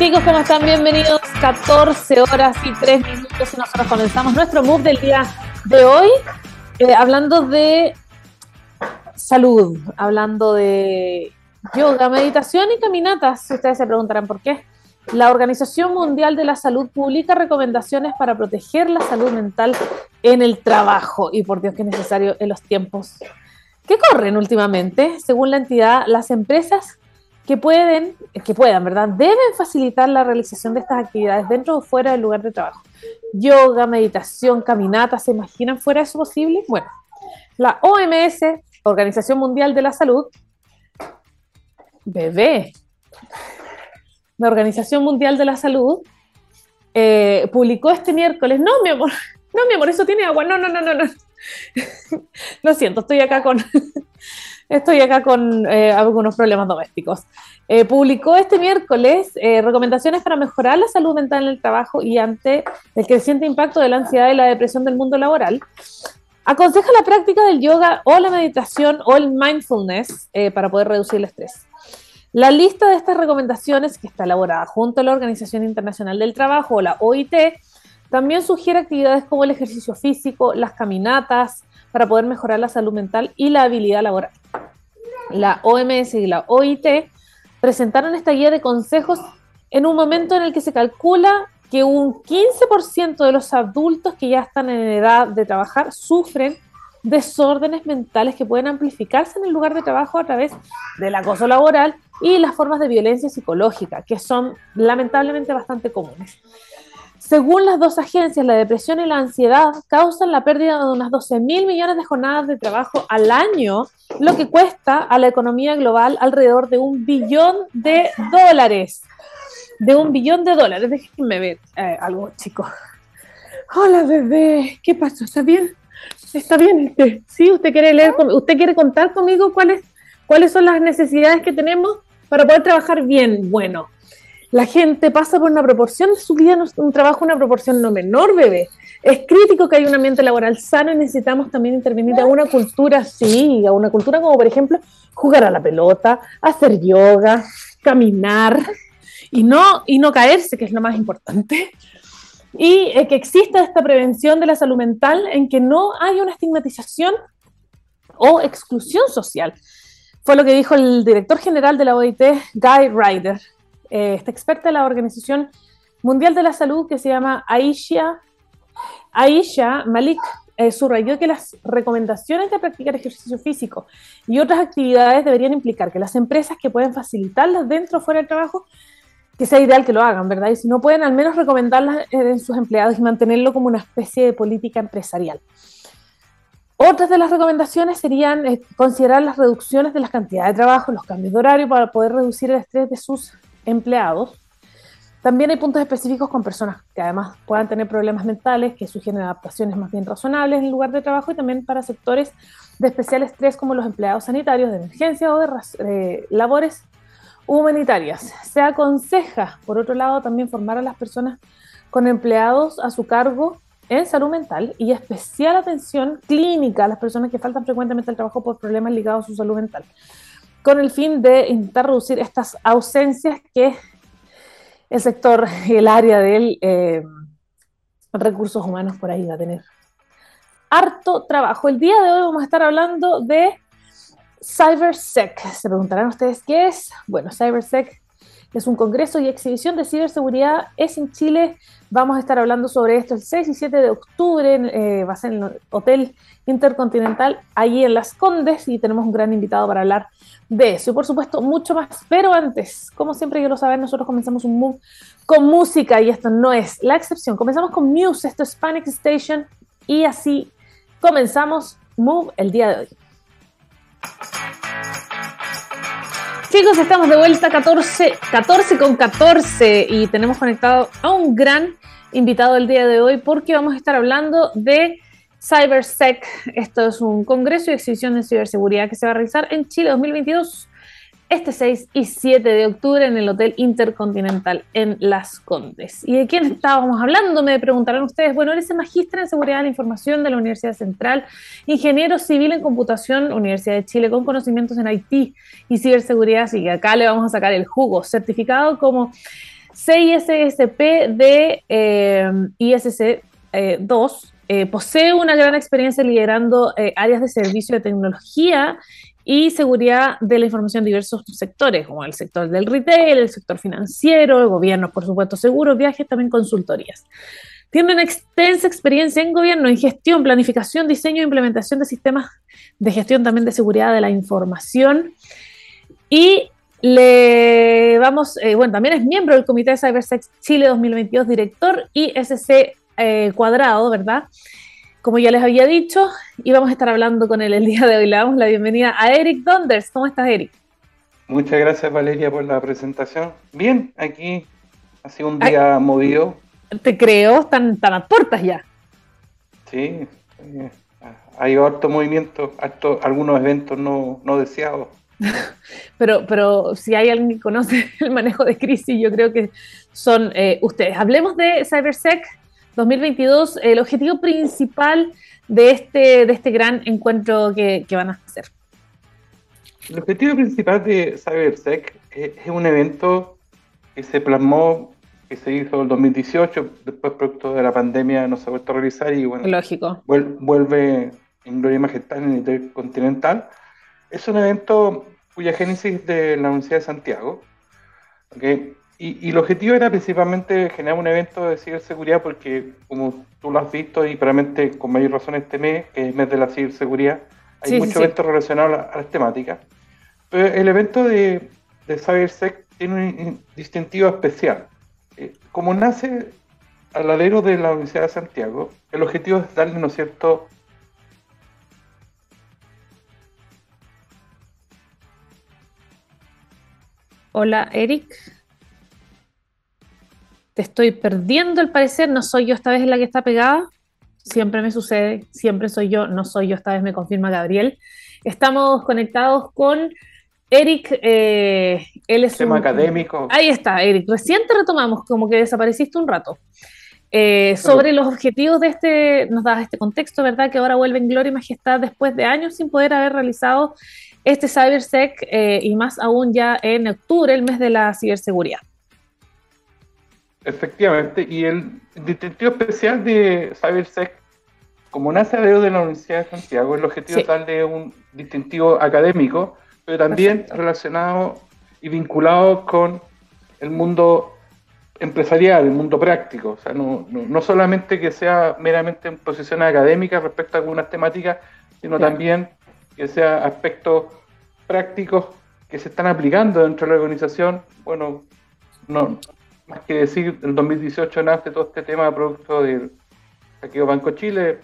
Chicos, ¿cómo están? Bienvenidos. 14 horas y 3 minutos y nosotros comenzamos nuestro move del día de hoy eh, hablando de salud, hablando de yoga, meditación y caminatas. Ustedes se preguntarán por qué. La Organización Mundial de la Salud publica recomendaciones para proteger la salud mental en el trabajo y por Dios que es necesario en los tiempos que corren últimamente. Según la entidad, las empresas que pueden, que puedan, ¿verdad? Deben facilitar la realización de estas actividades dentro o fuera del lugar de trabajo. Yoga, meditación, caminata, ¿se imaginan fuera eso posible? Bueno, la OMS, Organización Mundial de la Salud, bebé, la Organización Mundial de la Salud, eh, publicó este miércoles, no, mi amor, no, mi amor, eso tiene agua, no, no, no, no, no. Lo siento, estoy acá con, estoy acá con eh, algunos problemas domésticos. Eh, publicó este miércoles eh, recomendaciones para mejorar la salud mental en el trabajo y ante el creciente impacto de la ansiedad y la depresión del mundo laboral. Aconseja la práctica del yoga o la meditación o el mindfulness para poder reducir el estrés. La lista de estas recomendaciones, que está elaborada junto a la Organización Internacional del Trabajo o la OIT, también sugiere actividades como el ejercicio físico, las caminatas, para poder mejorar la salud mental y la habilidad laboral. La OMS y la OIT presentaron esta guía de consejos en un momento en el que se calcula que un 15% de los adultos que ya están en edad de trabajar sufren desórdenes mentales que pueden amplificarse en el lugar de trabajo a través del acoso laboral y las formas de violencia psicológica, que son lamentablemente bastante comunes. Según las dos agencias, la depresión y la ansiedad causan la pérdida de unas 12 mil millones de jornadas de trabajo al año, lo que cuesta a la economía global alrededor de un billón de dólares. De un billón de dólares. Déjenme ver eh, algo, chicos. Hola, bebé. ¿Qué pasó? ¿Está bien? ¿Está bien? Este? ¿Sí? ¿Usted quiere leer? ¿Usted quiere contar conmigo cuáles, cuáles son las necesidades que tenemos para poder trabajar bien? Bueno, la gente pasa por una proporción de su vida, un trabajo, una proporción no menor, bebé. Es crítico que haya un ambiente laboral sano y necesitamos también intervenir a una cultura, sí, a una cultura como por ejemplo jugar a la pelota, hacer yoga, caminar y no, y no caerse, que es lo más importante. Y eh, que exista esta prevención de la salud mental en que no haya una estigmatización o exclusión social. Fue lo que dijo el director general de la OIT, Guy Ryder. Eh, esta experta de la Organización Mundial de la Salud que se llama Aisha, Aisha Malik, eh, subrayó que las recomendaciones de practicar ejercicio físico y otras actividades deberían implicar que las empresas que pueden facilitarlas dentro o fuera del trabajo, que sea ideal que lo hagan, ¿verdad? Y si no pueden, al menos recomendarlas en sus empleados y mantenerlo como una especie de política empresarial. Otras de las recomendaciones serían eh, considerar las reducciones de las cantidades de trabajo, los cambios de horario para poder reducir el estrés de sus empleados. También hay puntos específicos con personas que además puedan tener problemas mentales que sugieren adaptaciones más bien razonables en el lugar de trabajo y también para sectores de especial estrés como los empleados sanitarios de emergencia o de labores humanitarias. Se aconseja, por otro lado, también formar a las personas con empleados a su cargo en salud mental y especial atención clínica a las personas que faltan frecuentemente al trabajo por problemas ligados a su salud mental con el fin de intentar reducir estas ausencias que el sector, el área de eh, recursos humanos por ahí va a tener. Harto trabajo. El día de hoy vamos a estar hablando de CyberSec. Se preguntarán ustedes qué es. Bueno, CyberSec es un congreso y exhibición de ciberseguridad. Es en Chile. Vamos a estar hablando sobre esto el 6 y 7 de octubre. Eh, va a ser en el Hotel Intercontinental, allí en Las Condes, y tenemos un gran invitado para hablar de eso. Y por supuesto, mucho más. Pero antes, como siempre quiero saber, nosotros comenzamos un move con música y esto no es la excepción. Comenzamos con Muse, esto es Panic Station, y así comenzamos Move el día de hoy. Chicos, estamos de vuelta 14, 14 con 14 y tenemos conectado a un gran invitado el día de hoy porque vamos a estar hablando de CyberSec. Esto es un congreso y exhibición de ciberseguridad que se va a realizar en Chile 2022 este 6 y 7 de octubre en el Hotel Intercontinental en Las Condes. ¿Y de quién estábamos hablando? Me preguntarán ustedes. Bueno, él es magíster en Seguridad de la Información de la Universidad Central, ingeniero civil en computación, Universidad de Chile, con conocimientos en IT y ciberseguridad, así que acá le vamos a sacar el jugo, certificado como CISSP de eh, ISC 2 eh, posee una gran experiencia liderando eh, áreas de servicio de tecnología y seguridad de la información en diversos sectores, como el sector del retail, el sector financiero, el gobierno, por supuesto, seguros, viajes, también consultorías. Tiene una extensa experiencia en gobierno, en gestión, planificación, diseño e implementación de sistemas de gestión también de seguridad de la información. Y le vamos, eh, bueno, también es miembro del Comité de CyberSec Chile 2022, director ISC eh, Cuadrado, ¿verdad? Como ya les había dicho, íbamos a estar hablando con él el día de hoy. Le damos la bienvenida a Eric Donders. ¿Cómo estás, Eric? Muchas gracias, Valeria, por la presentación. Bien, aquí ha sido un día movido. Te creo, están, tan a puertas ya. Sí, eh, hay harto movimiento, algunos eventos no, no deseados. pero, pero si hay alguien que conoce el manejo de crisis, yo creo que son eh, ustedes. Hablemos de CyberSec 2022, el objetivo principal de este, de este gran encuentro que, van a hacer. El objetivo principal de CyberSec es, un evento que se plasmó, que se hizo en el 2018, después producto de la pandemia no se ha vuelto a realizar y bueno, Lógico. vuelve en Gloria Majestad en el Intercontinental. Es un evento cuya génesis de la Universidad de Santiago. Y, el objetivo era principalmente generar un evento de ciberseguridad porque, como tú lo has visto y probablemente con mayor razón este mes, que es el mes de la ciberseguridad, hay muchos eventos relacionados a, las temáticas. Pero el evento de, de CyberSec tiene un distintivo especial. Eh, como nace al alero de la Universidad de Santiago, el objetivo es darle, ¿no es cierto?, Hola, Eric. Te estoy perdiendo el parecer, no soy yo esta vez la que está pegada. Siempre me sucede, siempre soy yo, no soy yo, esta vez me confirma Gabriel. Estamos conectados con Eric, eh, él es Tema académico. Ahí está, Eric. Recién te retomamos, como que desapareciste un rato. Eh, sobre los objetivos de este, nos das este contexto, ¿verdad? Que ahora vuelve en gloria y majestad después de años sin poder haber realizado este CyberSec eh, y más aún ya en octubre, el mes de la ciberseguridad. Efectivamente, y el distintivo especial de CyberSec, como nace a de la Universidad de Santiago, el objetivo es darle un distintivo académico, pero también relacionado y vinculado con el mundo empresarial, el mundo práctico. O sea, no, no, solamente que sea meramente en posiciones académicas respecto a algunas temáticas, sino también que sea aspectos prácticos que se están aplicando dentro de la organización. Bueno, no más que decir, en 2018 nace todo este tema producto del saqueo Banco Chile,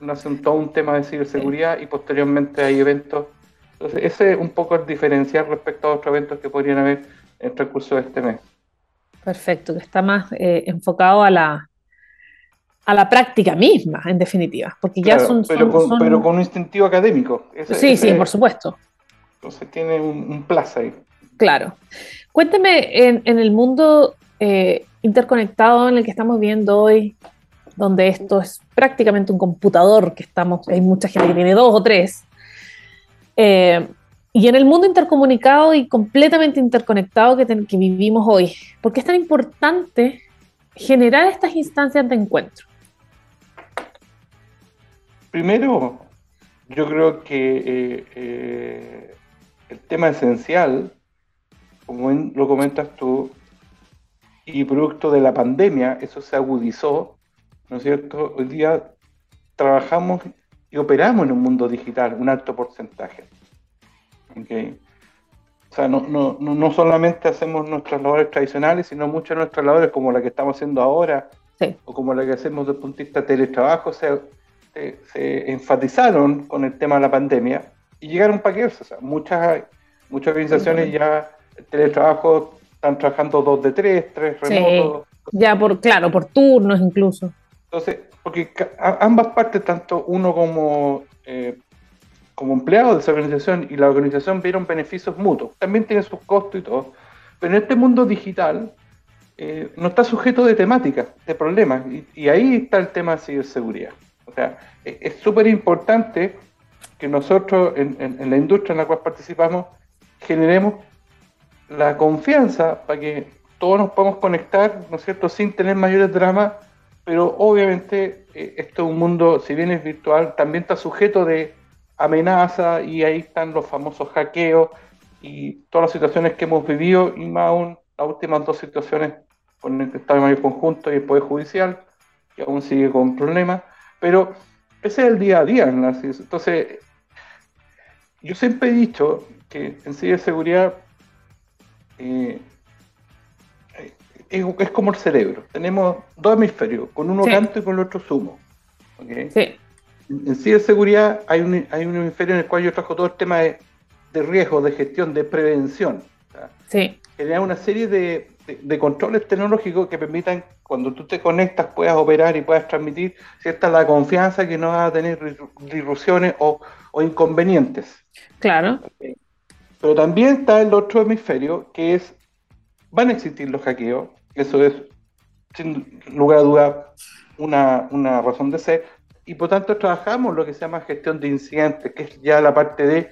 nace un, todo un tema de ciberseguridad y posteriormente hay eventos. Entonces, ese es un poco el diferencial respecto a otros eventos que podrían haber en el transcurso de este mes. Perfecto, que está más eh, enfocado a la, a la práctica misma, en definitiva, porque ya son, pero, con, pero con un instintivo académico. sí, sí, por supuesto. Entonces tiene un, plaza ahí. Claro. Cuénteme, en, el mundo eh, interconectado en el que estamos viendo hoy, donde esto es prácticamente un computador, que estamos, hay mucha gente que tiene dos o tres, eh, y en el mundo intercomunicado y completamente interconectado que, vivimos hoy, ¿por qué es tan importante generar estas instancias de encuentro? Primero, yo creo que eh, el tema esencial, como lo comentas tú, y producto de la pandemia, eso se agudizó, ¿no es cierto? Hoy día trabajamos y operamos en un mundo digital, un alto porcentaje. ¿Okay? O sea, no, no, no, solamente hacemos nuestras labores tradicionales, sino muchas de nuestras labores, como la que estamos haciendo ahora, o como la que hacemos desde el punto de vista teletrabajo, se, se, enfatizaron con el tema de la pandemia y llegaron para quedarse. O sea, muchas, muchas organizaciones ya el teletrabajo están trabajando dos de tres, tres remotos. Ya por, claro, por turnos incluso. Entonces, porque ambas partes, tanto uno como, eh, como empleado de esa organización y la organización vieron beneficios mutuos. También tiene sus costos y todo. Pero en este mundo digital eh, no está sujeto de temáticas, de problemas. Y, y, ahí está el tema de ciberseguridad. O sea, es súper importante que nosotros en, la industria en la cual participamos generemos la confianza para que todos nos podemos conectar, ¿no es cierto?, sin tener mayores dramas, pero obviamente eh, esto es un mundo, si bien es virtual, también está sujeto de amenaza y ahí están los famosos hackeos y todas las situaciones que hemos vivido y más aún las últimas dos situaciones con el Estado de Mayor Conjunto y el Poder Judicial, que aún sigue con problemas, pero ese es el día a día. Entonces, yo siempre he dicho que en ciberseguridad eh, es, como el cerebro. Tenemos dos hemisferios, con uno canto y con el otro sumo. Sí. En ciberseguridad hay un, hay un hemisferio en el cual yo trabajo todo el tema de, riesgo, de gestión, de prevención. Sí. Generar una serie de, controles tecnológicos que permitan, cuando tú te conectas, puedas operar y puedas transmitir cierta la confianza que no va a tener disrupciones o, inconvenientes. Claro. Pero también está el otro hemisferio, que es, van a existir los hackeos, eso es, sin lugar a duda, una, una razón de ser, y por tanto trabajamos lo que se llama gestión de incidentes, que es ya la parte de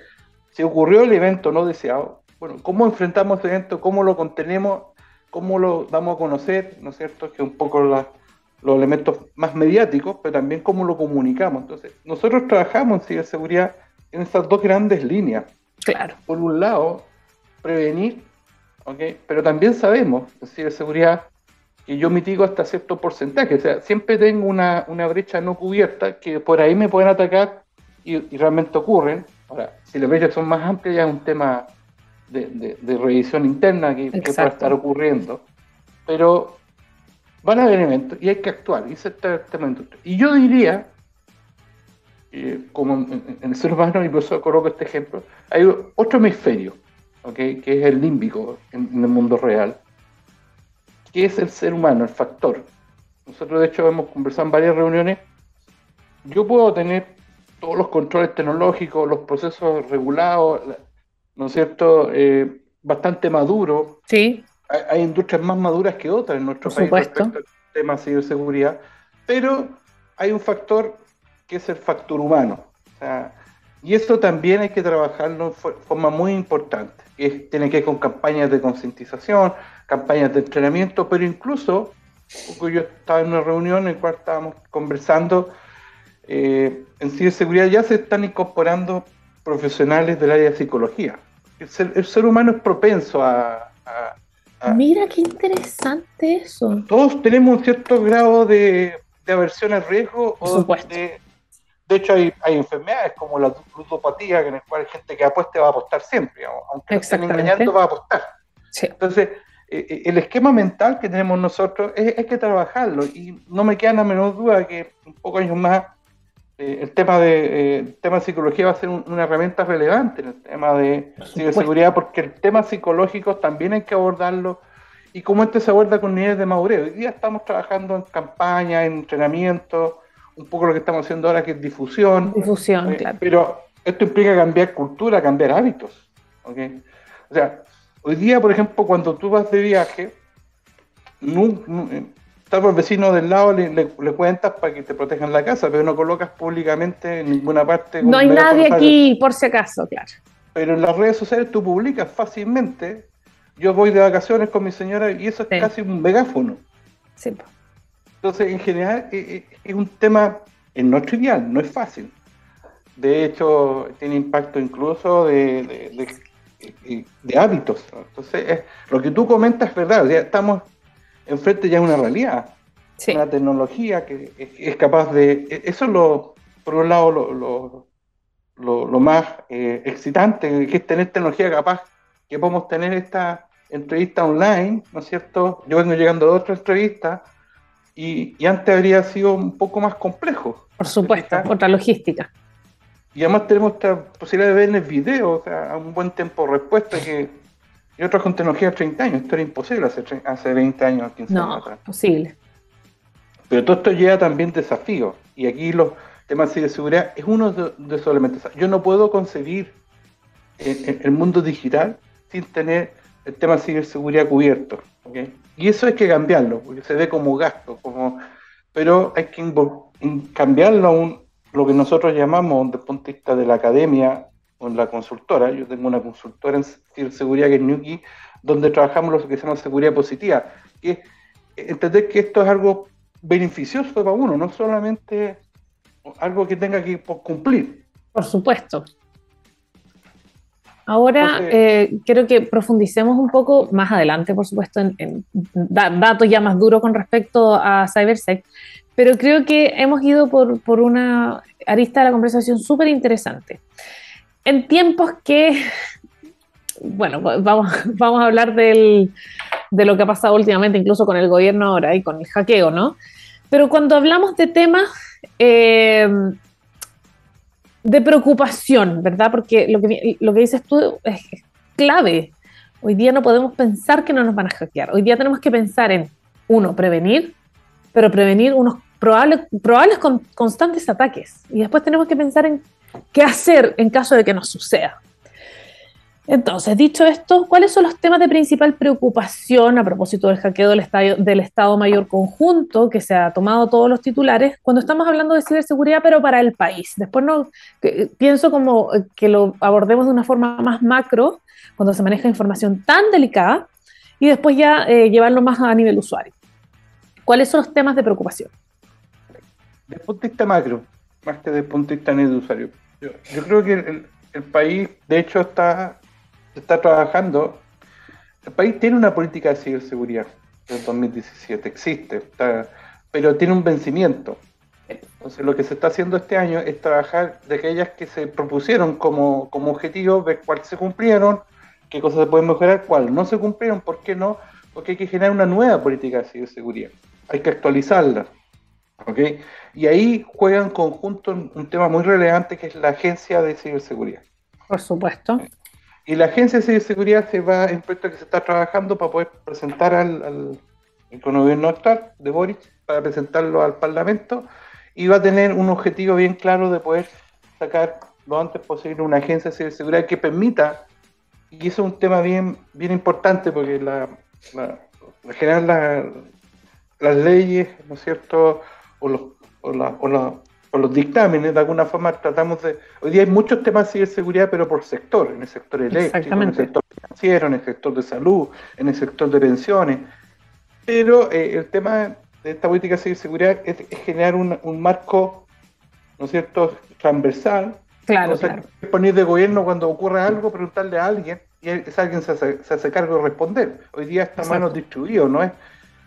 si ocurrió el evento no deseado, bueno, cómo enfrentamos ese evento, cómo lo contenemos, cómo lo damos a conocer, ¿no es cierto? Que un poco los elementos más mediáticos, pero también cómo lo comunicamos. Entonces, nosotros trabajamos en ciberseguridad en estas dos grandes líneas. Claro. Por un lado, prevenir, ¿ok? Pero también sabemos en ciberseguridad que yo mitigo hasta cierto porcentaje. O sea, siempre tengo una, brecha no cubierta que por ahí me pueden atacar y, realmente ocurren. Ahora, si las brechas son más amplias, ya es un tema de, revisión interna que, puede estar ocurriendo. Pero van a haber eventos y hay que actuar. Y, ese tema y yo diría, eh, como en, el ser humano, y por eso coloco este ejemplo, hay otro hemisferio, ¿okay? que es el límbico en el mundo real qué es el ser humano, el factor. Nosotros de hecho hemos conversado en varias reuniones. Yo puedo tener todos los controles tecnológicos, los procesos regulados, ¿no es cierto? Eh, bastante maduro. Sí. Hay, industrias más maduras que otras en nuestro país respecto al tema de ciberseguridad, pero hay un factor que es el factor humano. y eso también hay que trabajarlo de forma muy importante. Que tiene que ver con campañas de concientización, campañas de entrenamiento, pero incluso, yo estaba en una reunión en la cual estábamos conversando, eh, en ciberseguridad ya se están incorporando profesionales del área de psicología. El ser, humano es propenso a, Mira qué interesante eso. Todos tenemos un cierto grado de, aversión al riesgo. Por supuesto. De, hecho, hay, enfermedades como la ludopatía, en la cual gente que apueste va a apostar siempre, aunque estén engañando va a apostar. Entonces, eh, eh, el esquema mental que tenemos nosotros es, hay que trabajarlo y no me queda la menor duda que un poco años más eh, el tema de tema psicología va a ser una herramienta relevante en el tema de ciberseguridad porque el tema psicológico también hay que abordarlo y como este se aborda con niveles de madurez. Hoy día estamos trabajando en campaña, en entrenamiento, un poco lo que estamos haciendo ahora que es difusión. Difusión, claro. Pero esto implica cambiar cultura, cambiar hábitos. ¿okay? O sea, Hoy día, por ejemplo, cuando tú vas de viaje, no, eh, el vecino del lado, le, cuentas para que te protejan la casa, pero no colocas públicamente en ninguna parte. No hay nadie aquí, por si acaso, claro. Pero en las redes sociales tú publicas fácilmente. Yo voy de vacaciones con mi señora y eso es casi un megáfono. Sí. Entonces, en general, eh, eh, es un tema no trivial, no es fácil. De hecho, tiene impacto incluso de de hábitos. Entonces, lo que tú comentas es verdad, ya estamos enfrente ya de una realidad, una tecnología que es, capaz de... Eso es lo, por un lado, lo, lo, lo, más eh, excitante, que es tener tecnología capaz, que podemos tener esta entrevista online, ¿no es cierto? Yo vengo llegando de otra entrevista y, y antes habría sido un poco más complejo. Por supuesto, otra logística. Y además tenemos esta posibilidad de ver en el video, o sea, a un buen tiempo de respuesta que y otras con tecnología de 30 años. Esto era imposible hace, hace 20 años, 15 no, años atrás. posible. Pero todo esto lleva también desafíos. Y aquí los temas de seguridad es uno de, esos elementos. Yo no puedo concebir el, mundo digital sin tener el tema de ciberseguridad cubierto. Y eso hay que cambiarlo, porque se ve como gasto, como pero hay que cambiarlo a un, lo que nosotros llamamos, desde el punto de vista de la academia o en la consultora, yo tengo una consultora en ciberseguridad que es Nuki, donde trabajamos lo que se llama seguridad positiva, que entender que esto es algo beneficioso para uno, no solamente algo que tenga que cumplir. Por supuesto. Ahora eh, quiero que profundicemos un poco más adelante, por supuesto, en, datos ya más duros con respecto a CyberSec, pero creo que hemos ido por, por una arista de la conversación súper interesante. En tiempos que, bueno, vamos, vamos a hablar del, de lo que ha pasado últimamente, incluso con el gobierno ahora y con el hackeo, ¿no? Pero cuando hablamos de temas eh, de preocupación, ¿verdad? Porque lo que, lo que dices tú es clave. Hoy día no podemos pensar que no nos van a hackear. Hoy día tenemos que pensar en, uno, prevenir, pero prevenir unos probables, probables constantes ataques. Y después tenemos que pensar en qué hacer en caso de que nos suceda. Entonces, dicho esto, ¿cuáles son los temas de principal preocupación a propósito del hackeo del, del Estado Mayor Conjunto que se ha tomado todos los titulares cuando estamos hablando de ciberseguridad, pero para el país? Después no, pienso como eh, que lo abordemos de una forma más macro cuando se maneja información tan delicada y después ya eh, llevarlo más a nivel usuario. ¿Cuáles son los temas de preocupación? Desde punto de vista macro, más que desde el punto de vista usuario. Yo, creo que el país, de hecho, está está trabajando. El país tiene una política de ciberseguridad del 2017, existe, pero tiene un vencimiento. Entonces lo que se está haciendo este año es trabajar de aquellas que se propusieron como, como objetivo, ver cuáles se cumplieron, qué cosas se pueden mejorar, cuáles no se cumplieron, por qué no, porque hay que generar una nueva política de ciberseguridad, hay que actualizarla. Y ahí juega en conjunto un tema muy relevante que es la Agencia de Ciberseguridad. Por supuesto. Y la Agencia de Ciberseguridad se va en proyecto que se está trabajando para poder presentar al, al, gobierno actual de Boric, para presentarlo al Parlamento, y va a tener un objetivo bien claro de poder sacar lo antes posible una agencia de ciberseguridad que permita, y eso es un tema bien, bien importante porque la, general las leyes, ¿no es cierto?, o, los, o, la, o, los dictámenes, de alguna forma tratamos de... Hoy día hay muchos temas de ciberseguridad, pero por sector, en el sector eléctrico, en el sector financiero, en el sector de salud, en el sector de pensiones. Pero eh, el tema de esta política de ciberseguridad es, generar un, marco, ¿no es cierto?, transversal. Claro, claro. Poner de gobierno cuando ocurra algo, preguntarle a alguien y ese alguien se hace, cargo de responder. Hoy día está manos distribuido, ¿no es?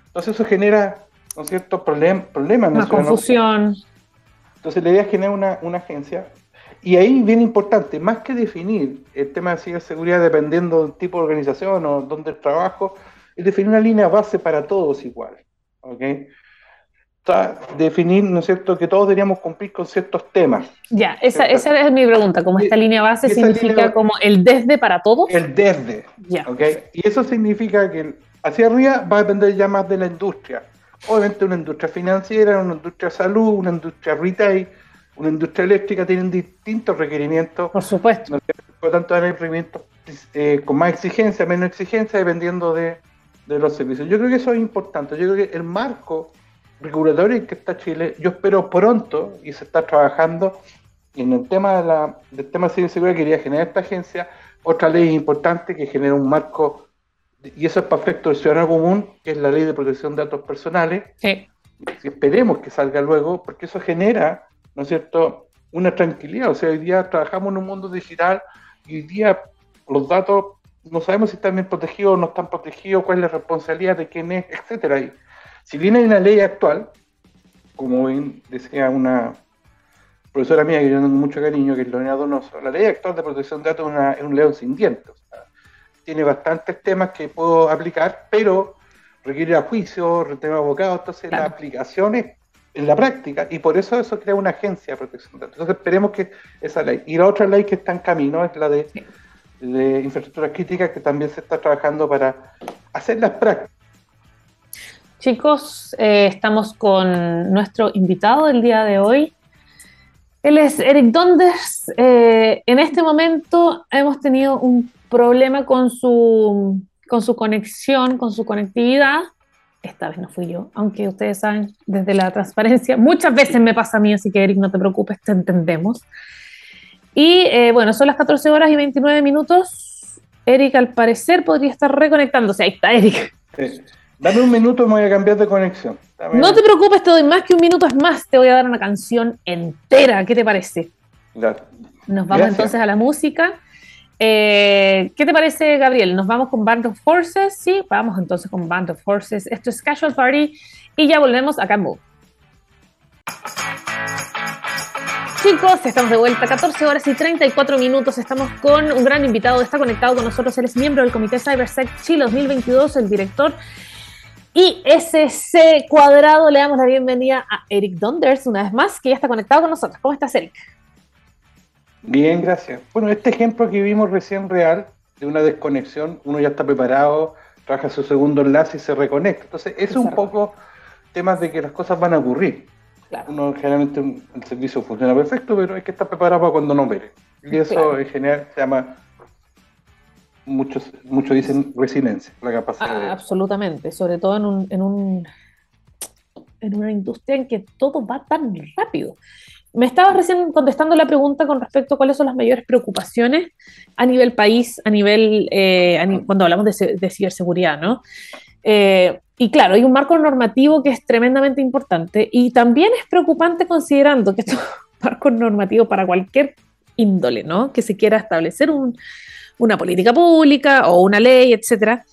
Entonces eso genera, ¿no es cierto?, problemas. Una confusión. Entonces la idea es generar una, agencia y ahí bien importante, más que definir el tema de ciberseguridad dependiendo del tipo de organización o dónde el trabajo, es definir una línea base para todos igual. ¿ok? definir, ¿no es cierto?, que todos deberíamos cumplir con ciertos temas. Ya, esa, esa es mi pregunta, como esta línea base significa como el desde para todos. El desde, ya. ¿ok? Y eso significa que hacia arriba va a depender ya más de la industria obviamente una industria financiera, una industria de salud, una industria retail, una industria eléctrica tienen distintos requerimientos. Por supuesto. Por lo tanto, hay requerimientos eh, con más exigencia, menos exigencia, dependiendo de, los servicios. Yo creo que eso es importante. Yo creo que el marco regulatorio en que está Chile, yo espero pronto, y se está trabajando, en el tema de la, del tema de ciberseguridad quería generar esta agencia, otra ley importante que genera un marco y eso es para efecto del ciudadano común, que es la ley de protección de datos personales. Sí. Esperemos que salga luego, porque eso genera, ¿no es cierto?, una tranquilidad. O sea, hoy día trabajamos en un mundo digital y hoy día los datos no sabemos si están bien protegidos o no están protegidos, cuál es la responsabilidad de quién es, etcétera. Y si viene una ley actual, como decía una profesora mía que yo tengo mucho cariño, que es Lorena Donoso, la ley actual de protección de datos es, un león sin dientes tiene bastantes temas que puedo aplicar, pero requiere a juicio, requiere abogado, entonces la aplicación es en la práctica, y por eso eso crea una agencia de protección de datos. Entonces esperemos que esa ley. Y la otra ley que está en camino es la de, de infraestructuras críticas, que también se está trabajando para hacer las prácticas. Chicos, eh, estamos con nuestro invitado del día de hoy. Él es Eric Donders. Eh, en este momento hemos tenido un problema con su, con su conexión, con su conectividad. Esta vez no fui yo, aunque ustedes saben, desde la transparencia, muchas veces me pasa a mí, así que Eric, no te preocupes, te entendemos. Y eh, bueno, son las 14 horas y 29 minutos. Eric al parecer podría estar reconectándose. Ahí está Eric. Dame un minuto, me voy a cambiar de conexión. No te preocupes, te doy más que un minuto, es más, te voy a dar una canción entera. ¿Qué te parece? Nos vamos entonces a la música. Eh, ¿Qué te parece, Gabriel? ¿Nos vamos con Band of Forces? Sí, vamos entonces con Band of Forces. Esto es Casual Party y ya volvemos acá en. Chicos, estamos de vuelta, 14 horas y 34 minutos. Estamos con un gran invitado, está conectado con nosotros. Él es miembro del Comité CyberSec Chile 2022, el director ISC Cuadrado. Le damos la bienvenida a Eric Donders, una vez más, que ya está conectado con nosotros. ¿Cómo estás, Eric? Bien, gracias. Bueno, este ejemplo que vimos recién real de una desconexión, uno ya está preparado, trabaja su segundo enlace y se reconecta. Entonces, es un poco temas de que las cosas van a ocurrir. Uno generalmente el servicio funciona perfecto, pero hay que estar preparado para cuando no opere. Y eso en general se llama, muchos, muchos dicen resiliencia, la capacidad. de... Absolutamente, sobre todo en, un, en, un, en una industria en que todo va tan rápido. Me estabas recién contestando la pregunta con respecto a cuáles son las mayores preocupaciones a nivel país, a nivel, eh, cuando hablamos de, ciberseguridad, ¿no? Eh, y claro, hay un marco normativo que es tremendamente importante y también es preocupante considerando que estos marcos normativos para cualquier índole, ¿no? Que se quiera establecer una política pública o una ley, etcétera,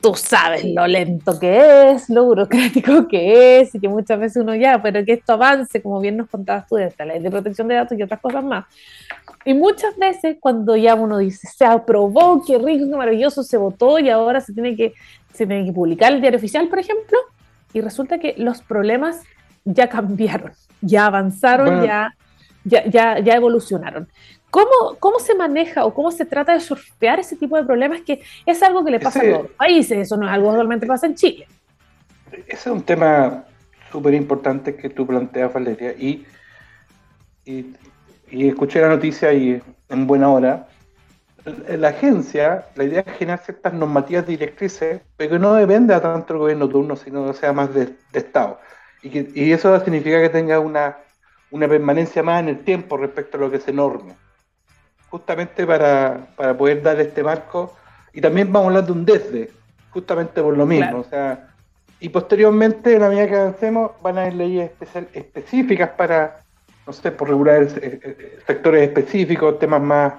tú sabes lo lento que es, lo burocrático que es, y que muchas veces uno ya, pero que esto avance, como bien nos contabas tú, de esta ley de protección de datos y otras cosas más. Y muchas veces cuando ya uno dice, se aprobó, qué rico, qué maravilloso, se votó y ahora se tiene que se tiene que publicar el diario oficial, por ejemplo, y resulta que los problemas ya cambiaron, ya avanzaron, ya, ya, ya, evolucionaron. ¿Cómo, ¿Cómo se maneja o cómo se trata de surfear ese tipo de problemas que es algo que le pasa a todos los países, eso no es algo que realmente pasa en Chile? Ese es un tema súper importante que tú planteas, Valeria, y, y, y escuché la noticia y en buena hora, la agencia, la idea es generar ciertas normativas directrices, pero que no depende a tanto el gobierno turno, sino que sea más de, Estado. Y, que, y eso significa que tenga una, una permanencia más en el tiempo respecto a lo que se norme. Justamente para, para poder dar este marco, y también vamos a hablar de un desde, justamente por lo mismo. O sea, y posteriormente, en la medida que avancemos, van a haber leyes especial, específicas para, no sé, por regular sectores específicos, temas más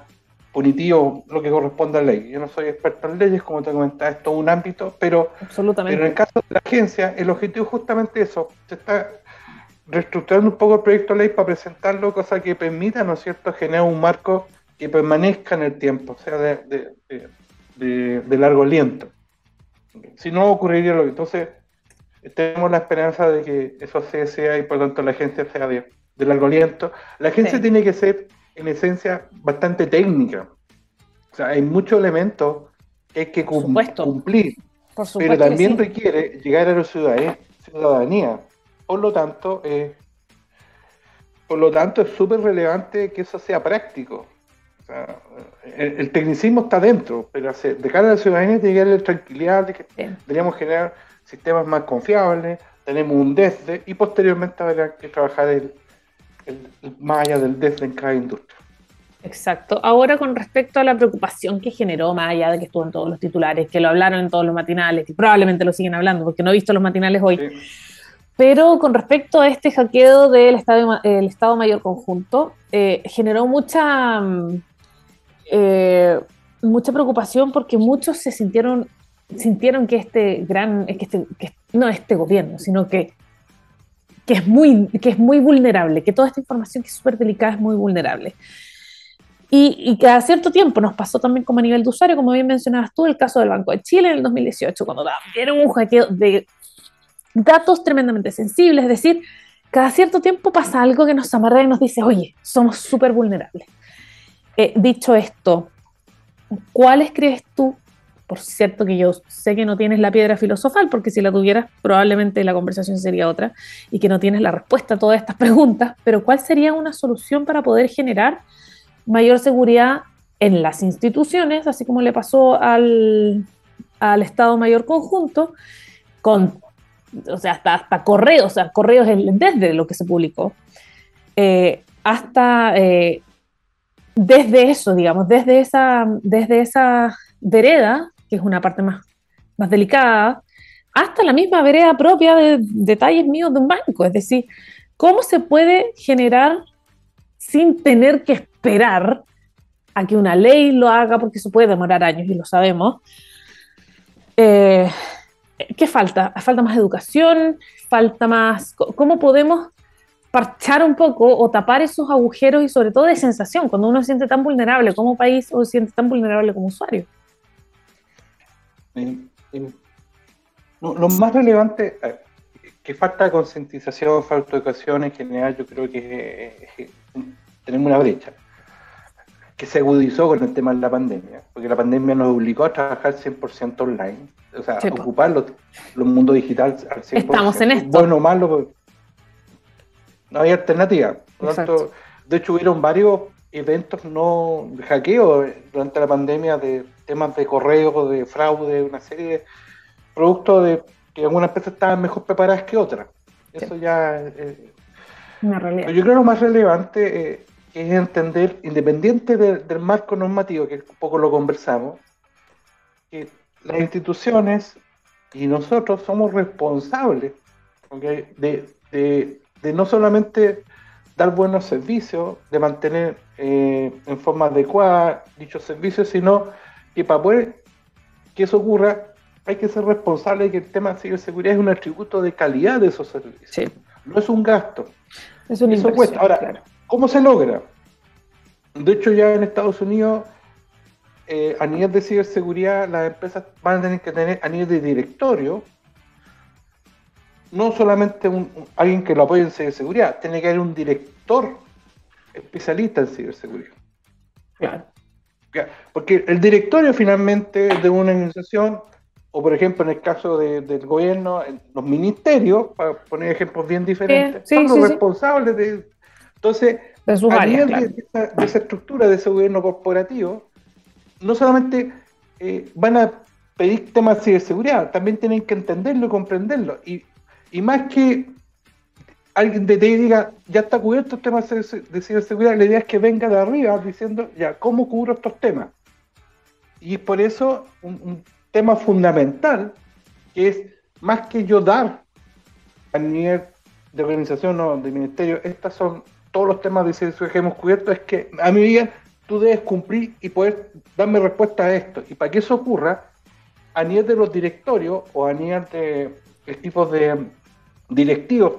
punitivo lo que corresponde a la ley. Yo no soy experto en leyes, como te comentaba, es todo un ámbito, pero, pero en el caso de la agencia, el objetivo es justamente eso. Se está reestructurando un poco el proyecto de ley para presentarlo, cosa que permita, ¿no es cierto?, generar un marco que permanezca en el tiempo, o sea, de, de, largo aliento. Si no ocurriría lo que entonces tenemos la esperanza de que eso sea, y por tanto la agencia sea de, largo aliento. La agencia tiene que ser en esencia bastante técnica. O sea, hay muchos elementos que hay que cumplir, pero también requiere llegar a la ciudadanía. Por lo tanto, eh, por lo tanto es súper relevante que eso sea práctico. El, tecnicismo está dentro, pero de cara a la ciudadanía tiene que haber tranquilidad de que deberíamos generar sistemas más confiables, tenemos un desde y posteriormente habrá que trabajar el, más allá del desde en cada industria. Exacto. Ahora con respecto a la preocupación que generó, más allá de que estuvo en todos los titulares, que lo hablaron en todos los matinales y probablemente lo siguen hablando porque no he visto los matinales hoy. Pero con respecto a este hackeo del Estado, el Estado Mayor Conjunto, eh, generó mucha, mm, eh, mucha preocupación porque muchos se sintieron, sintieron que este gran, que este, que, no este gobierno, sino que que es muy, que es muy vulnerable, que toda esta información que es súper delicada es muy vulnerable. Y, y, cada cierto tiempo nos pasó también como a nivel de usuario, como bien mencionabas tú, el caso del Banco de Chile en el 2018, cuando era un hackeo de datos tremendamente sensibles, es decir, cada cierto tiempo pasa algo que nos amarra y nos dice, oye, somos súper vulnerables. Eh, dicho esto, ¿cuáles crees tú por cierto que yo sé que no tienes la piedra filosofal, porque si la tuvieras probablemente la conversación sería otra, y que no tienes la respuesta a todas estas preguntas, pero ¿cuál sería una solución para poder generar mayor seguridad en las instituciones, así como le pasó al, al Estado Mayor Conjunto, con, o sea, hasta, hasta correos, o sea, correos desde lo que se publicó, eh, hasta... Eh, desde eso, digamos, desde esa, desde esa vereda, que es una parte más, más delicada, hasta la misma vereda propia de detalles míos de un banco. Es decir, ¿cómo se puede generar sin tener que esperar a que una ley lo haga, porque eso puede demorar años y lo sabemos? Eh, ¿Qué falta? Falta más educación, falta más... ¿Cómo podemos parchar un poco o tapar esos agujeros y sobre todo de sensación, cuando uno se siente tan vulnerable como país o se siente tan vulnerable como usuario? lo más relevante, eh, que falta concientización, falta educación en general, yo creo que tenemos una brecha que se agudizó con el tema de la pandemia, porque la pandemia nos obligó a trabajar 100% online, o sea, ocupar los, mundos digitales al 100%. Estamos en esto. Bueno o malo, no hay alternativa. de hecho, hubieron varios eventos no de hackeo durante la pandemia de temas de correo, de fraude, una serie de productos de que algunas empresas estaban mejor preparadas que otras. Eso ya eh, una realidad. Yo creo que lo más relevante eh, es entender, independiente del marco normativo, que un poco lo conversamos, que las instituciones y nosotros somos responsables de, no solamente dar buenos servicios, de mantener eh, en forma adecuada dichos servicios, sino que para poder que eso ocurra hay que ser responsable de que el tema de ciberseguridad es un atributo de calidad de esos servicios. No es un gasto. Es un Eso cuesta. Ahora, ¿cómo se logra? De hecho, ya en Estados Unidos, eh, a nivel de ciberseguridad, las empresas van a tener que tener a nivel de directorio, no solamente un, alguien que lo apoye en ciberseguridad, tiene que haber un director especialista en ciberseguridad. Claro. Porque el directorio finalmente de una organización, o por ejemplo en el caso del gobierno, los ministerios, para poner ejemplos bien diferentes, son los responsables de... Entonces, de a nivel de, esa, estructura de ese gobierno corporativo, no solamente eh, van a pedir temas de ciberseguridad, también tienen que entenderlo y comprenderlo. Y, más que alguien de te diga, ya está cubierto el tema de ciberseguridad, la idea es que venga de arriba diciendo, ya, ¿cómo cubro estos temas? Y por eso un, tema fundamental, que es más que yo dar a nivel de organización o de ministerio, estas son todos los temas de ciberseguridad que hemos cubierto, es que a mi vida tú debes cumplir y poder darme respuesta a esto. Y para que eso ocurra, a nivel de los directorios o a nivel de equipos de directivos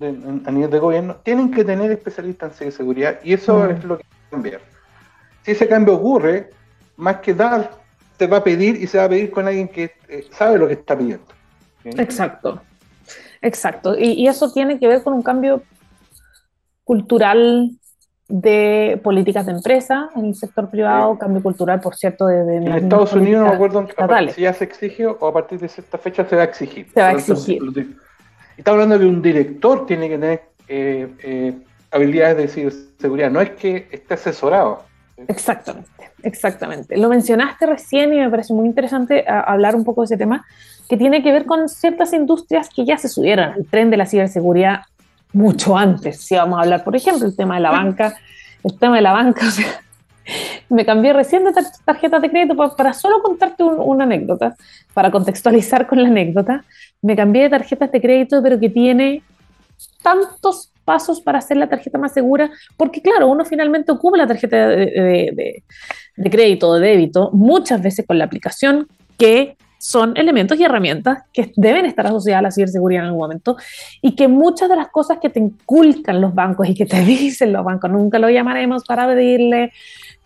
a nivel de gobierno, tienen que tener especialistas en seguridad y eso mm. es lo que va a cambiar. Si ese cambio ocurre, más que dar, se va a pedir y se va a pedir con alguien que eh, sabe lo que está pidiendo. Exacto, exacto. Y, y, eso tiene que ver con un cambio cultural de políticas de empresa en el sector privado, cambio cultural, por cierto, de... en Estados Unidos, no me acuerdo si ya se exige o a partir de cierta fecha se va a exigir. Se va a exigir. Estamos hablando de un director, tiene que tener eh, eh, habilidades de seguridad, no es que esté asesorado. Exactamente, exactamente. Lo mencionaste recién y me parece muy interesante hablar un poco de ese tema, que tiene que ver con ciertas industrias que ya se subieron al tren de la ciberseguridad mucho antes. Si vamos a hablar, por ejemplo, el tema de la banca, el tema de la banca, o sea, me cambié recién de tarjetas de crédito para, solo contarte una anécdota, para contextualizar con la anécdota, me cambié de tarjetas de crédito, pero que tiene tantos pasos para hacer la tarjeta más segura, porque claro, uno finalmente ocupa la tarjeta de, de, de crédito o de débito muchas veces con la aplicación que son elementos y herramientas que deben estar asociadas a la ciberseguridad en algún momento y que muchas de las cosas que te inculcan los bancos y que te dicen los bancos, nunca lo llamaremos para pedirle,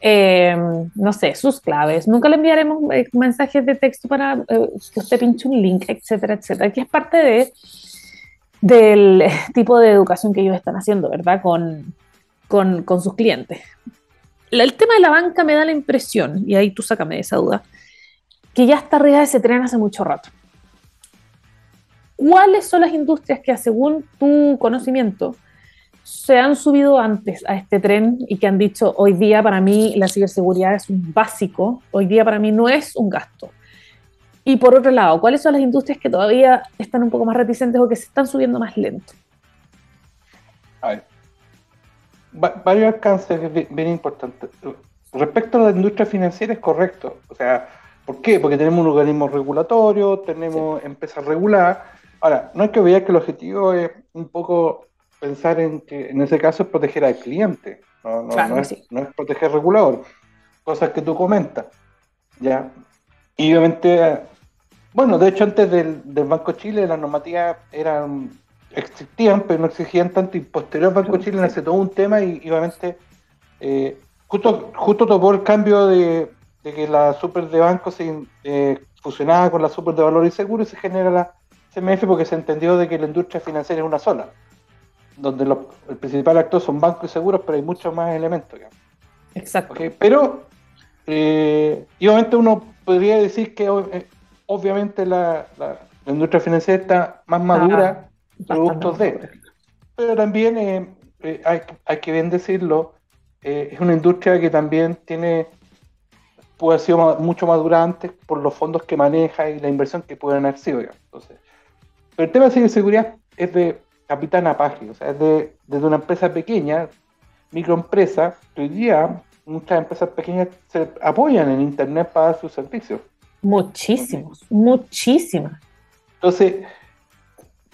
eh, no sé, sus claves, nunca le enviaremos eh, mensajes de texto para eh, que usted pinche un link, etcétera, etcétera, que es parte de, del tipo de educación que ellos están haciendo, ¿verdad? Con, con, con sus clientes. El tema de la banca me da la impresión, y ahí tú sácame de esa duda, que ya está arriba de ese tren hace mucho rato. ¿Cuáles son las industrias que, según tu conocimiento, se han subido antes a este tren y que han dicho, hoy día para mí la ciberseguridad es un básico, hoy día para mí no es un gasto? Y por otro lado, ¿cuáles son las industrias que todavía están un poco más reticentes o que se están subiendo más lento? A ver, varios alcances bien importantes. Respecto a la industria financiera es correcto. O sea, ¿Por qué? Porque tenemos un organismo regulatorio, tenemos empresas reguladas. Ahora, no hay que olvidar que el objetivo es un poco pensar en que en ese caso es proteger al cliente, no, no, es, proteger al regulador, cosas que tú comentas. ¿ya? Y obviamente, bueno, de hecho antes del, Banco Chile las normativas eran existían, pero no exigían tanto, y posterior Banco Chile nace todo un tema y, obviamente eh, justo, justo tocó el cambio de, que la super de banco se eh, fusionaba con la super de valor y seguro y se genera la CMF porque se entendió de que la industria financiera es una sola, donde el principal actor son bancos y seguros, pero hay muchos más elementos. Exacto. Pero, eh, y obviamente uno podría decir que eh, obviamente la, industria financiera está más madura, productos de, pero también eh, hay, hay que bien decirlo, es una industria que también tiene puede haber sido mucho más dura antes por los fondos que maneja y la inversión que pueden haber sido. Entonces, pero el tema de ciberseguridad es de Capitán Apache, o sea, es de, desde una empresa pequeña, microempresa, hoy día muchas empresas pequeñas se apoyan en Internet para dar sus servicios. Muchísimos, muchísimas. Entonces,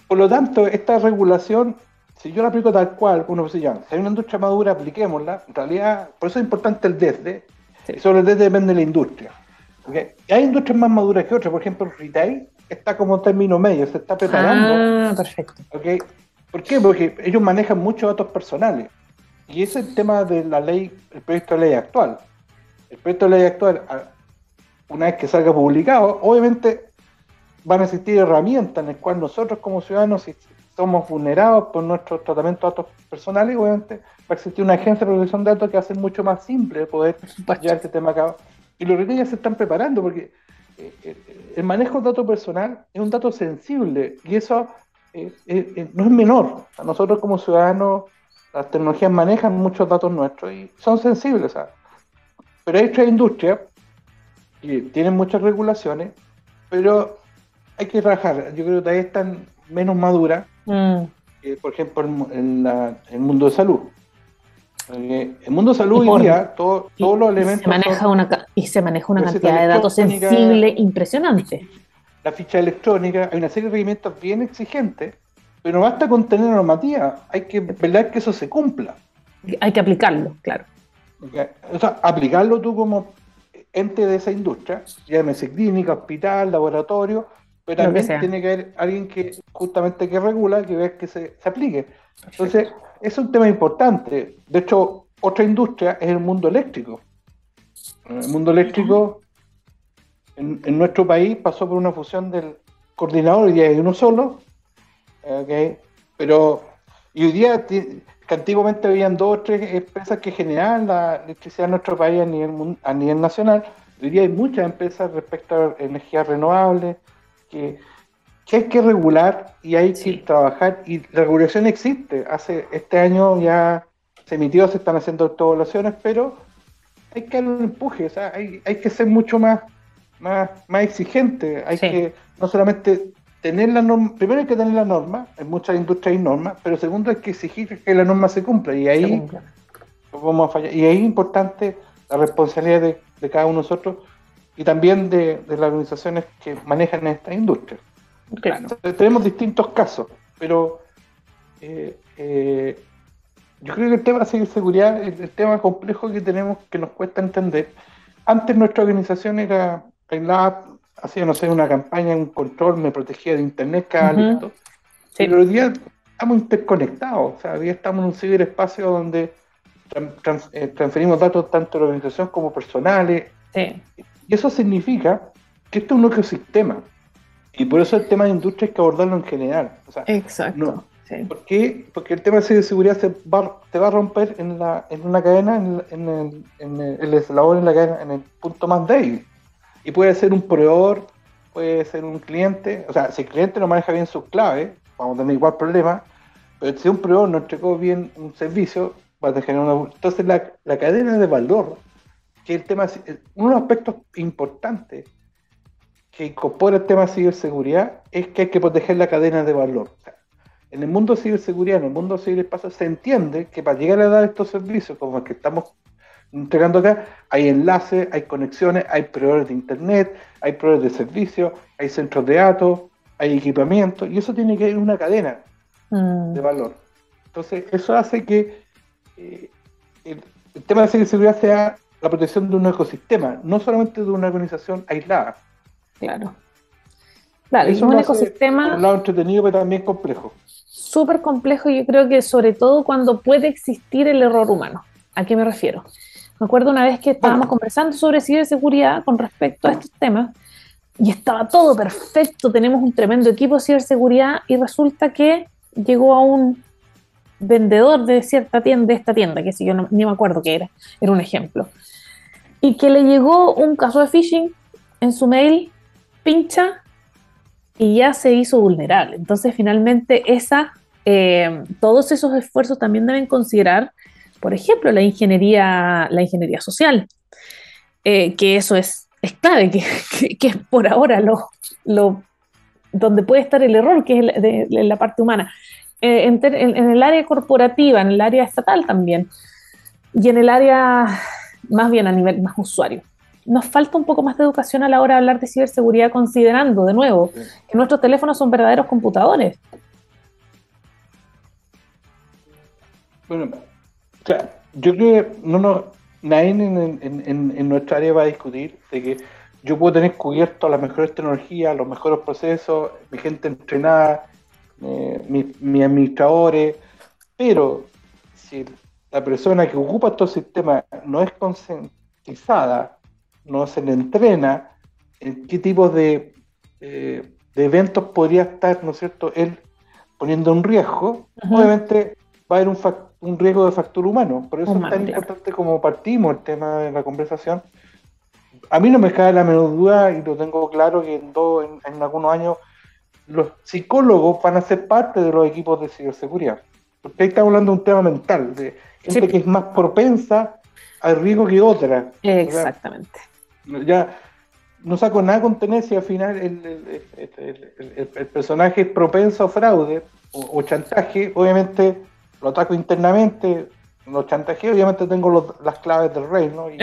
por lo tanto, esta regulación, si yo la aplico tal cual, uno dice, ya, si hay una industria madura, apliquémosla. En realidad, por eso es importante el desde, Sí. Sobre el depende de la industria. Hay industrias más maduras que otras, por ejemplo, el retail está como término medio, se está preparando. Ah, perfecto. ¿Por qué? Porque ellos manejan muchos datos personales. Y ese es el tema de la ley, el proyecto de ley actual. El proyecto de ley actual, una vez que salga publicado, obviamente van a existir herramientas en las cuales nosotros como ciudadanos, si somos vulnerados por nuestro tratamiento de datos personales, obviamente va a existir una agencia de protección de datos que va a ser mucho más simple poder llevar este tema a cabo. Y los retailers se están preparando porque eh, eh, el manejo de datos personal es un dato sensible y eso eh, no es menor. nosotros como ciudadanos, las tecnologías manejan muchos datos nuestros y son sensibles. Pero hay otras industrias que tienen muchas regulaciones, pero hay que trabajar. Yo creo que todavía están menos maduras, mm. por ejemplo, en, el mundo de salud. Eh, el mundo de salud hoy día, todos los elementos. Se maneja una, y se maneja una cantidad de datos sensibles impresionante. La ficha electrónica, hay una serie de requerimientos bien exigentes, pero no basta con tener normativa, hay que ver que eso se cumpla. Hay que aplicarlo, claro. O sea, aplicarlo tú como ente de esa industria, llámese clínica, hospital, laboratorio, pero también tiene que haber alguien que justamente que regula, que vea que se, se aplique. Entonces, es un tema importante. De hecho, otra industria es el mundo eléctrico. El mundo eléctrico en, nuestro país pasó por una fusión del coordinador, y día hay uno solo, pero y hoy día, que antiguamente habían dos o tres empresas que generaban la electricidad en nuestro país a nivel, a nivel nacional, hoy día hay muchas empresas respecto a energías renovables que que hay que regular y hay que trabajar y la regulación existe. Hace este año ya se emitió, se están haciendo autoevaluaciones, pero hay que darle un empuje, o sea, hay, hay que ser mucho más, más, más exigente, hay que no solamente tener la norma, primero hay que tener la norma, en muchas industrias hay normas, pero segundo hay que exigir que la norma se cumpla y ahí vamos a fallar. Y ahí es importante la responsabilidad de, de cada uno de nosotros y también de, de las organizaciones que manejan esta industria. Claro. tenemos distintos casos, pero eh, eh, yo creo que el tema de seguridad es el tema complejo que tenemos que nos cuesta entender. Antes nuestra organización era aislada, hacía, no sé, una campaña, un control, me protegía de internet cada Pero hoy día estamos interconectados, o sea, hoy día estamos en un ciberespacio donde eh, transferimos datos tanto de la organización como personales. Y eso significa que esto es un ecosistema. Y por eso el tema de industria hay que abordarlo en general. Exacto. ¿Por qué? Porque el tema de seguridad se va, te va a romper en, la, en una cadena, en, en, el, en el eslabón, en la cadena, en el punto más débil. Y puede ser un proveedor, puede ser un cliente. O sea, si el cliente no maneja bien sus claves, vamos a tener igual problema. Pero si un proveedor no entregó bien un servicio, va a tener una. Entonces, la, la cadena de valor, que el tema, uno de los aspectos importantes que incorpora el tema de ciberseguridad es que hay que proteger la cadena de valor. en el mundo ciberseguridad, en el mundo ciberespacio, se entiende que para llegar a dar estos servicios como el que estamos entregando acá, hay enlaces, hay conexiones, hay proveedores de internet, hay proveedores de servicios, hay centros de datos, hay equipamiento, y eso tiene que ir una cadena mm. de valor. Entonces, eso hace que eh, el, tema de ciberseguridad sea la protección de un ecosistema, no solamente de una organización aislada. Claro. Claro, es un ecosistema. un lado entretenido, pero también complejo. Súper complejo, y yo creo que sobre todo cuando puede existir el error humano. ¿A qué me refiero? Me acuerdo una vez que estábamos conversando sobre ciberseguridad con respecto a estos temas y estaba todo perfecto, tenemos un tremendo equipo de ciberseguridad y resulta que llegó a un vendedor de cierta tienda, de esta tienda, que si yo no, ni me acuerdo qué era, era un ejemplo, y que le llegó un caso de phishing en su mail, pincha y ya se hizo vulnerable. Entonces finalmente esa, eh, todos esos esfuerzos también deben considerar por ejemplo, la ingeniería, la ingeniería social, eh, que eso es, es clave, que, es por ahora lo, lo, donde puede estar el error, que es de, la parte humana. Eh, en, el área corporativa, en el área estatal también, y en el área más bien a nivel más usuario. Nos falta un poco más de educación a la hora de hablar de ciberseguridad, considerando, de nuevo, que nuestros teléfonos son verdaderos computadores. Bueno, yo creo que no nos, nadie en, nuestra área va a discutir de que yo puedo tener cubierto las mejores tecnologías, los mejores procesos, mi gente entrenada, eh, mis administradores, pero si la persona que ocupa estos sistemas no es concientizada, no se le entrena en qué tipo de, eh, de eventos podría estar, ¿no es cierto?, él poniendo en riesgo, obviamente va a haber un factor un riesgo de factor humano. Por eso es tan importante como partimos el tema de la conversación. A mí no me cae la menor duda y lo tengo claro que en, algunos años los psicólogos van a ser parte de los equipos de ciberseguridad. Porque ahí estamos hablando de un tema mental, de gente que es más propensa al riesgo que otra. Exactamente. ya no saco nada con tener si al final el, el, personaje es propenso a fraude o chantaje, obviamente lo ataco internamente, los chantajeos, obviamente tengo las claves del rey, ¿no? Y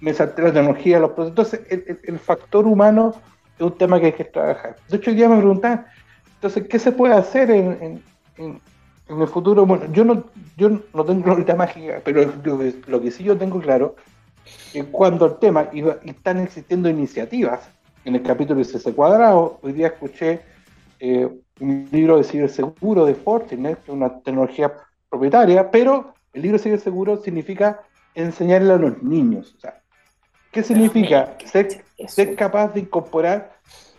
me salté la tecnología, los Entonces, el, factor humano es un tema que hay que trabajar. De hecho, hoy día me preguntan, entonces, ¿qué se puede hacer en, el futuro? Bueno, yo no, yo no tengo ahorita mágica, pero lo, que sí yo tengo claro es cuando el tema, y, están existiendo iniciativas, en el capítulo de CC Cuadrado, hoy día escuché eh, un libro de ciberseguro de Fortinet, que es una tecnología propietaria, pero el libro de ciberseguro significa enseñarle a los niños. O sea, ¿Qué significa? Ser, capaz de incorporar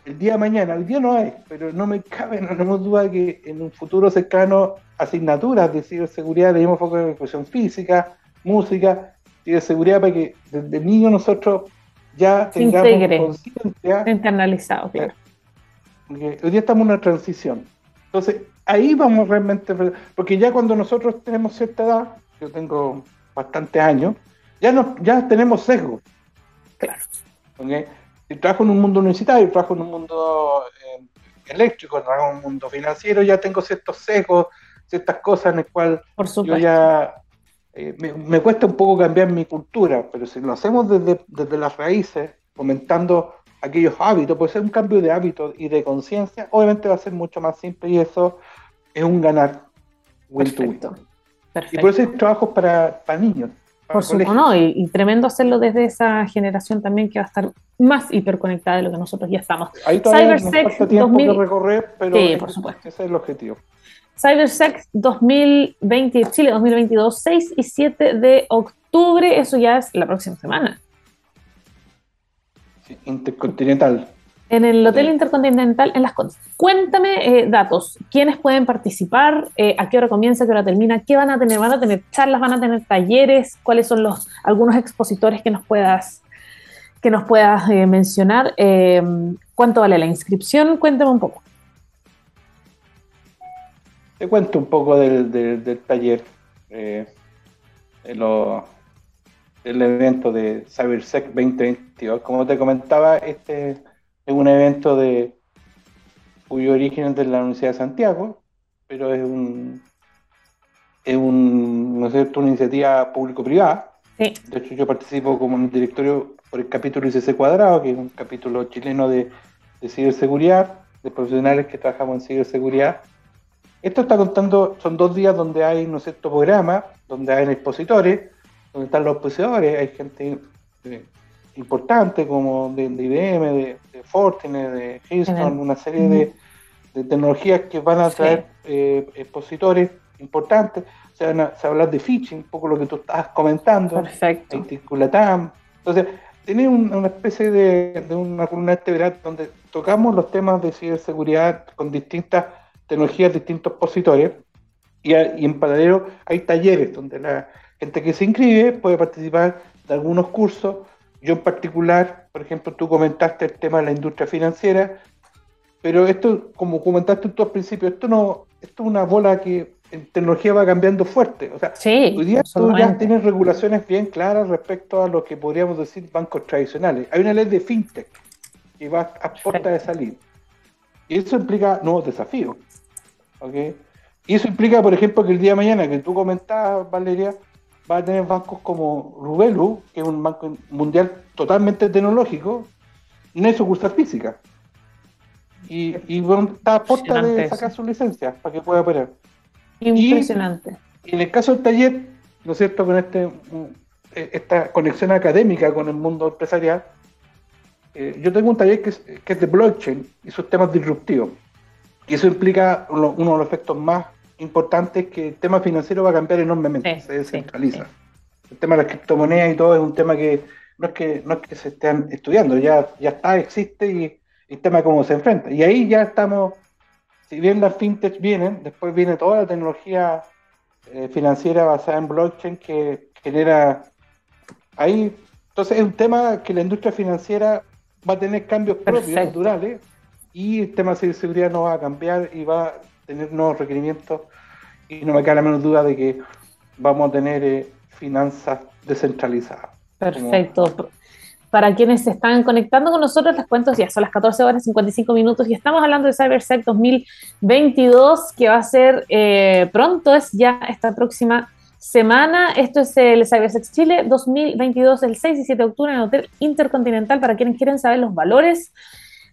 el día de mañana. El día no hay, pero no me cabe, no tenemos duda que en un futuro cercano asignaturas de ciberseguridad le dimos foco en educación física, música, ciberseguridad para que desde niño nosotros ya tengamos conciencia. Internalizado, claro hoy día estamos en una transición. Entonces, ahí vamos realmente, porque ya cuando nosotros tenemos cierta edad, yo tengo bastantes años, ya, no, ya tenemos sesgo. Claro. Si trabajo en un mundo universitario, trabajo en un mundo eh, eléctrico, trabajo en un mundo financiero, ya tengo ciertos sesgos, ciertas cosas en las cuales yo ya eh, me, cuesta un poco cambiar mi cultura, pero si lo hacemos desde, desde las raíces, fomentando aquellos hábitos, puede ser un cambio de hábitos y de conciencia, obviamente va a ser mucho más simple y eso es un ganar win to win. Y por eso hay trabajos para, para niños. por supuesto, no, y, tremendo hacerlo desde esa generación también que va a estar más hiperconectada de lo que nosotros ya estamos. Ahí todavía nos falta tiempo de recorrer, pero por supuesto. ese es el objetivo. CyberSec 2020, Chile 2022, 6 y 7 de octubre, eso ya es la próxima semana. Intercontinental. En el Hotel Intercontinental en Las Condes. Cuéntame eh, datos. ¿Quiénes pueden participar? Eh, ¿A qué hora comienza? ¿A qué hora termina? ¿Qué van a tener? ¿Van a tener charlas? ¿Van a tener talleres? ¿Cuáles son los algunos expositores que nos puedas, que nos puedas eh, mencionar? ¿Cuánto vale la inscripción? Cuéntame un poco. Te cuento un poco del, del, taller. Lo, el evento de CyberSec 2022. Como te comentaba, este es un evento de cuyo origen es de la Universidad de Santiago, pero es un es un, ¿no es cierto? una iniciativa público-privada De hecho, yo participo como en el directorio por el capítulo ICC Cuadrado, que es un capítulo chileno de, de ciberseguridad, de profesionales que trabajamos en ciberseguridad. Esto está contando, son dos días donde hay, ¿no sé, programa, donde hay expositores, donde están los expositores, hay gente eh, importante como de, IBM, de, de, Fortinet, de Houston, una serie de, tecnologías que van a traer eh, expositores importantes. Se van a, hablar de phishing, un poco lo que tú estás comentando. Perfecto. Entonces, tiene una especie de, una columna verano donde tocamos los temas de ciberseguridad con distintas tecnologías, distintos expositores. Y, y en paralelo hay talleres donde la gente que se inscribe puede participar de algunos cursos yo en particular, por ejemplo, tú comentaste el tema de la industria financiera, pero esto, como comentaste tú al principio, esto no, esto es una bola que en tecnología va cambiando fuerte. O sea, hoy día tú ya tienes regulaciones bien claras respecto a lo que podríamos decir bancos tradicionales. Hay una ley de fintech que va a puerta de salir. Y eso implica nuevos desafíos. Y eso implica, por ejemplo, que el día de mañana que tú comentabas, Valeria, va a tener bancos como Rubelu, que es un banco mundial totalmente tecnológico, no hay sucursal física. Y, y bueno, está a puerta de sacar su licencia para que pueda operar. Impresionante. Y, en el caso del taller, ¿no es cierto?, con este eh, esta conexión académica con el mundo empresarial, eh, yo tengo un taller que es, que es de blockchain y sus temas disruptivos. Y eso implica uno de los efectos más importante es que el tema financiero va a cambiar enormemente, se descentraliza. El tema de las criptomonedas y todo es un tema que no es que, no es que se estén estudiando, ya, ya está, existe y el tema cómo se enfrenta. Y ahí ya estamos, si bien las fintech vienen, después viene toda la tecnología eh, financiera basada en blockchain que genera ahí. Entonces es un tema que la industria financiera va a tener cambios propios, naturales, y el tema de seguridad no va a cambiar y va tener nuevos requerimientos y no me queda la menor duda de que vamos a tener eh, finanzas descentralizadas. Perfecto. Para quienes se están conectando con nosotros, les cuento, ya son las 14 horas 55 minutos y estamos hablando de CyberSec 2022, que va a ser eh, pronto, es ya esta próxima semana. Esto es el CyberSec Chile 2022, el 6 y 7 de octubre en el Hotel Intercontinental, para quienes quieren saber los valores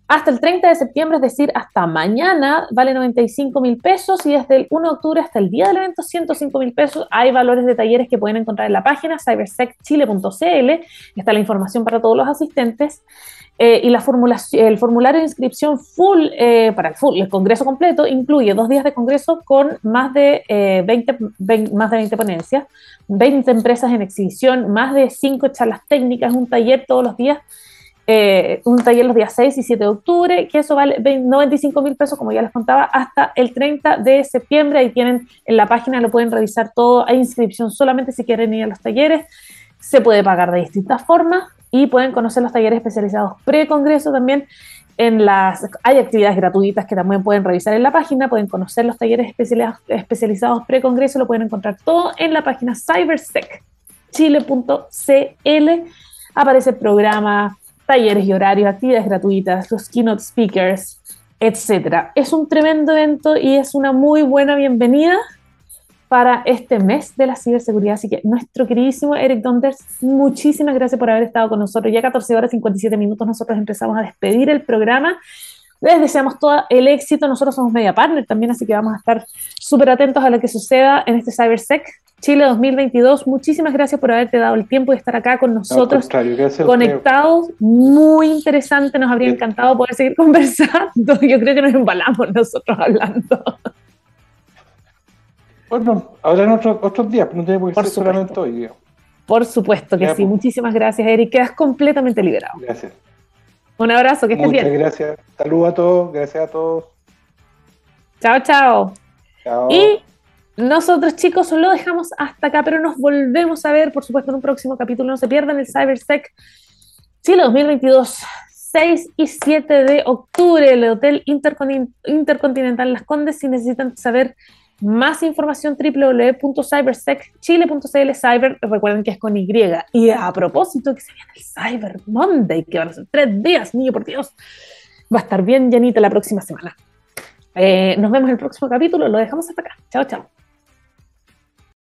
hasta el 30 de septiembre, es decir, hasta mañana, vale 95 mil pesos y desde el 1 de octubre hasta el día del evento, 105 mil pesos. Hay valores de talleres que pueden encontrar en la página cybersecchile.cl. Está la información para todos los asistentes. Eh, y la el formulario de inscripción full eh, para el full, el congreso completo, incluye dos días de congreso con más de, 20, eh, más de 20 ponencias, 20 empresas en exhibición, más de 5 charlas técnicas, un taller todos los días eh, un taller los días 6 y 7 de octubre, que eso vale 95 mil pesos, como ya les contaba, hasta el 30 de septiembre. Ahí tienen en la página, lo pueden revisar todo. Hay inscripción solamente si quieren ir a los talleres. Se puede pagar de distintas formas y pueden conocer los talleres especializados pre-congreso también. En las, hay actividades gratuitas que también pueden revisar en la página, pueden conocer los talleres especializados, especializados pre-congreso, lo pueden encontrar todo en la página cybersecchile.cl. Aparece el programa, talleres y horarios, actividades gratuitas, los keynote speakers, etc. Es un tremendo evento y es una muy buena bienvenida para este mes de la ciberseguridad. Así que nuestro queridísimo Eric Donders, muchísimas gracias por haber estado con nosotros. Ya 14 horas 57 minutos nosotros empezamos a despedir el programa. Les deseamos todo el éxito. Nosotros somos media partner también, así que vamos a estar súper atentos a lo que suceda en este CyberSec Chile 2022. Muchísimas gracias por haberte dado el tiempo de estar acá con nosotros, conectados. Muy interesante, nos habría encantado poder seguir conversando. Yo creo que nos embalamos nosotros hablando. Bueno, habrán otros, otros días, pero no tiene por, solamente hoy. Por supuesto que sí. Pues. Muchísimas gracias, Eric. Quedas completamente liberado. Gracias. Un abrazo, que estés bien. Muchas gracias. Saludos a todos. Gracias a todos. Chao, chao. Chao. Y nosotros, chicos, lo dejamos hasta acá, pero nos volvemos a ver, por supuesto, en un próximo capítulo. No se pierdan el CyberSec Chile 2022, 6 y 7 de octubre, el Hotel Intercontinental Las Condes. Si necesitan saber más información, www.cybersecchile.cl. Cyber, recuerden que es con Y. Y a propósito, que se viene el Cyber Monday, que van a ser tres días, niño, por Dios. Va a estar bien llenita la próxima semana. Eh, nos vemos en el próximo capítulo. Lo dejamos hasta acá. Chao, chao.